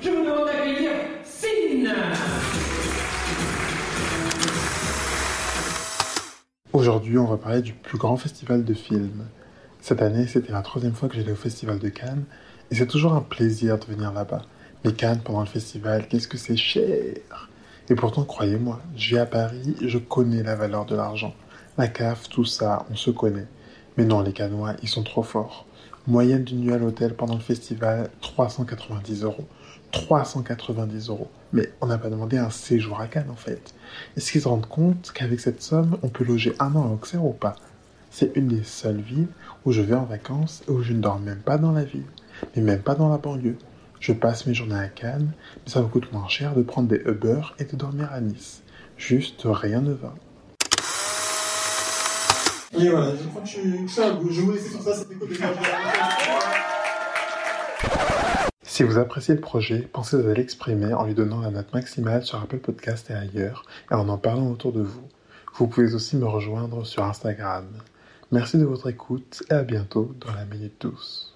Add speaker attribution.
Speaker 1: je vous demande d'accueillir Sin
Speaker 2: Aujourd'hui, on va parler du plus grand festival de films. Cette année, c'était la troisième fois que j'allais au festival de Cannes, et c'est toujours un plaisir de venir là-bas. Mais Cannes, pendant le festival, qu'est-ce que c'est cher? Et pourtant, croyez-moi, je à Paris, je connais la valeur de l'argent. La CAF, tout ça, on se connaît. Mais non, les Cannois, ils sont trop forts. Moyenne d'une nuit à l'hôtel pendant le festival, 390 euros. 390 euros. Mais on n'a pas demandé un séjour à Cannes en fait. Est-ce qu'ils se rendent compte qu'avec cette somme, on peut loger un an à Auxerre ou pas? C'est une des seules villes où je vais en vacances et où je ne dors même pas dans la ville, mais même pas dans la banlieue. Je passe mes journées à Cannes, mais ça me coûte moins cher de prendre des Uber et de dormir à Nice. Juste rien ne va. Si vous appréciez le projet, pensez à l'exprimer en lui donnant la note maximale sur Apple Podcast et ailleurs, et en en parlant autour de vous. Vous pouvez aussi me rejoindre sur Instagram. Merci de votre écoute et à bientôt dans la Minute Douce.